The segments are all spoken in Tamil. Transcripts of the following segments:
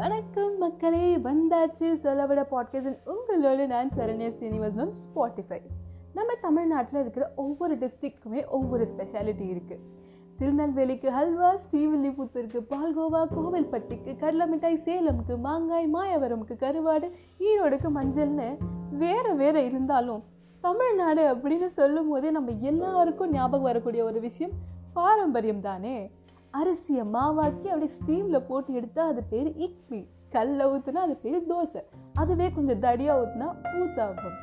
வணக்கம் மக்களே வந்தாச்சு. சொல்லவிட பாட்காஸ்ட் உங்களோட நான் சரண்யா ஸ்ரீனிவாசன் ஸ்பாட்டிஃபை நம்ம தமிழ்நாட்டில் இருக்கிற ஒவ்வொரு டிஸ்ட்ரிக்ட்டுக்குமே ஒவ்வொரு ஸ்பெஷாலிட்டி இருக்குது திருநெல்வேலிக்கு ஹல்வா ஸ்ரீவில்லிபுத்தூருக்கு பால்கோவா கோவில்பட்டிக்கு கடலை மிட்டாய் சேலமுக்கு மாங்காய் மாயவரமுக்கு கருவாடு ஈரோடுக்கு மஞ்சள்னு வேறு வேறு இருந்தாலும் தமிழ்நாடு அப்படின்னு சொல்லும் போதே நம்ம எல்லாருக்கும் ஞாபகம் வரக்கூடிய ஒரு விஷயம் பாரம்பரியம் தானே அரிசியை மாவாக்கி அப்படியே ஸ்டீமில் போட்டு எடுத்தால் அது பேர் இக்மி கல்லை ஊற்றுனா அது பேர் தோசை. அதுவே கொஞ்சம் தடியாக ஊற்றுனா ஊத்தாப்பம்.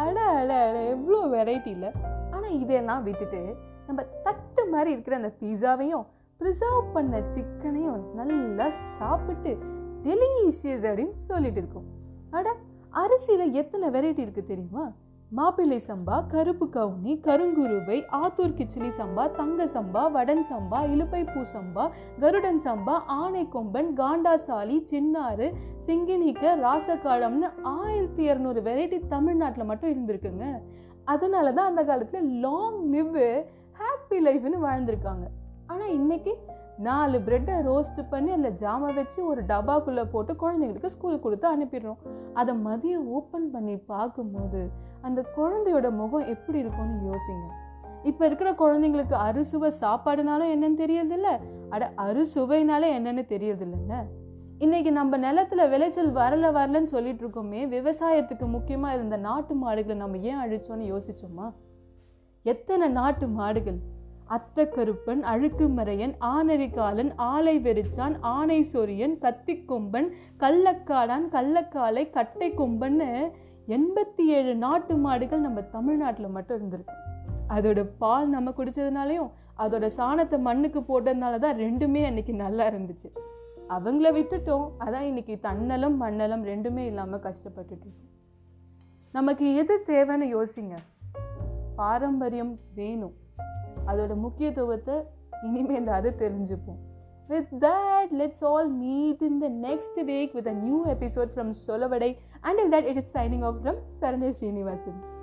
அட அட அட எவ்வளோ வெரைட்டி இல்லை ஆனால் இதெல்லாம் விட்டுட்டு நம்ம தட்டு மாதிரி இருக்கிற அந்த பீஸாவையும் ப்ரிசர்வ் பண்ண சிக்கனையும் நல்லா சாப்பிட்டு டெலிஷியஸ் அப்படின்னு சொல்லிட்டு இருக்கோம். அட அரிசியில் எத்தனை வெரைட்டி இருக்குது தெரியுமா? மாப்பிள்ளை சம்பா கருப்பு கவுனி கருங்குருவை ஆத்தூர் கிச்சிலி சம்பா தங்க சம்பா வடன் சம்பா இலுப்பை பூ சம்பா கருடன் சம்பா ஆனைக்கொம்பன் காண்டாசாலி சின்னாறு சிங்கினிக்க ராசகாலம்னு ஆயிரத்தி இரநூறு வெரைட்டி தமிழ்நாட்டில் மட்டும் இருந்திருக்குங்க. அதனால தான் அந்த காலத்தில் லாங் லிவ் ஹாப்பி லைஃப்னு வாழ்ந்திருக்காங்க. ஆனால் இன்னைக்கு நாலு பிரெட்டை ரோஸ்ட் பண்ணி அதில் ஜாமை வச்சு ஒரு டப்பாக்குள்ளே போட்டு குழந்தைங்களுக்கு ஸ்கூலுக்கு கொடுத்து அனுப்பிடுறோம். அதை மதியம் ஓப்பன் பண்ணி பார்க்கும்போது அந்த குழந்தையோட முகம் எப்படி இருக்கும்னு யோசிங்க. இப்போ இருக்கிற குழந்தைங்களுக்கு அறுசுவை சாப்பாடுனாலும் என்னன்னு தெரியறதில்ல. அட அறுசுவைனாலே என்னன்னு தெரியறதில்லைங்க. இன்னைக்கு நம்ம நிலத்துல விளைச்சல் வரல வரலன்னு சொல்லிட்டு இருக்கோமே விவசாயத்துக்கு முக்கியமாக இருந்த நாட்டு மாடுகளை நம்ம ஏன் அழிச்சோன்னு யோசிச்சோமா? எத்தனை நாட்டு மாடுகள் அத்தக்கருப்பன் அழுக்குமறையன் ஆனரிகாலன் ஆலை வெறிச்சான் ஆனை சொரியன் கத்திக்கொம்பன் கள்ளக்காடான் கள்ளக்காலை கட்டை கொம்பன்னு எண்பத்தி ஏழு நாட்டு மாடுகள் நம்ம தமிழ்நாட்டில் மட்டும் இருந்திருக்கு. அதோட பால் நம்ம குடித்ததுனாலையும் அதோட சாணத்தை மண்ணுக்கு போட்டதுனால தான் ரெண்டுமே அன்னைக்கு நல்லா இருந்துச்சு. அவங்கள விட்டுட்டோம். அதான் இன்னைக்கு தன்னலம் மண்ணலம் ரெண்டுமே இல்லாமல் கஷ்டப்பட்டுட்டு நமக்கு எது தேவைன்னு யோசிங்க. பாரம்பரியம் வேணும். அதோட முக்கியத்துவத்தை இனிமேல் அது தெரிஞ்சுப்போம் with that let's all meet in the next week with a new episode from Solavadai and in that it is signing off from Sarana university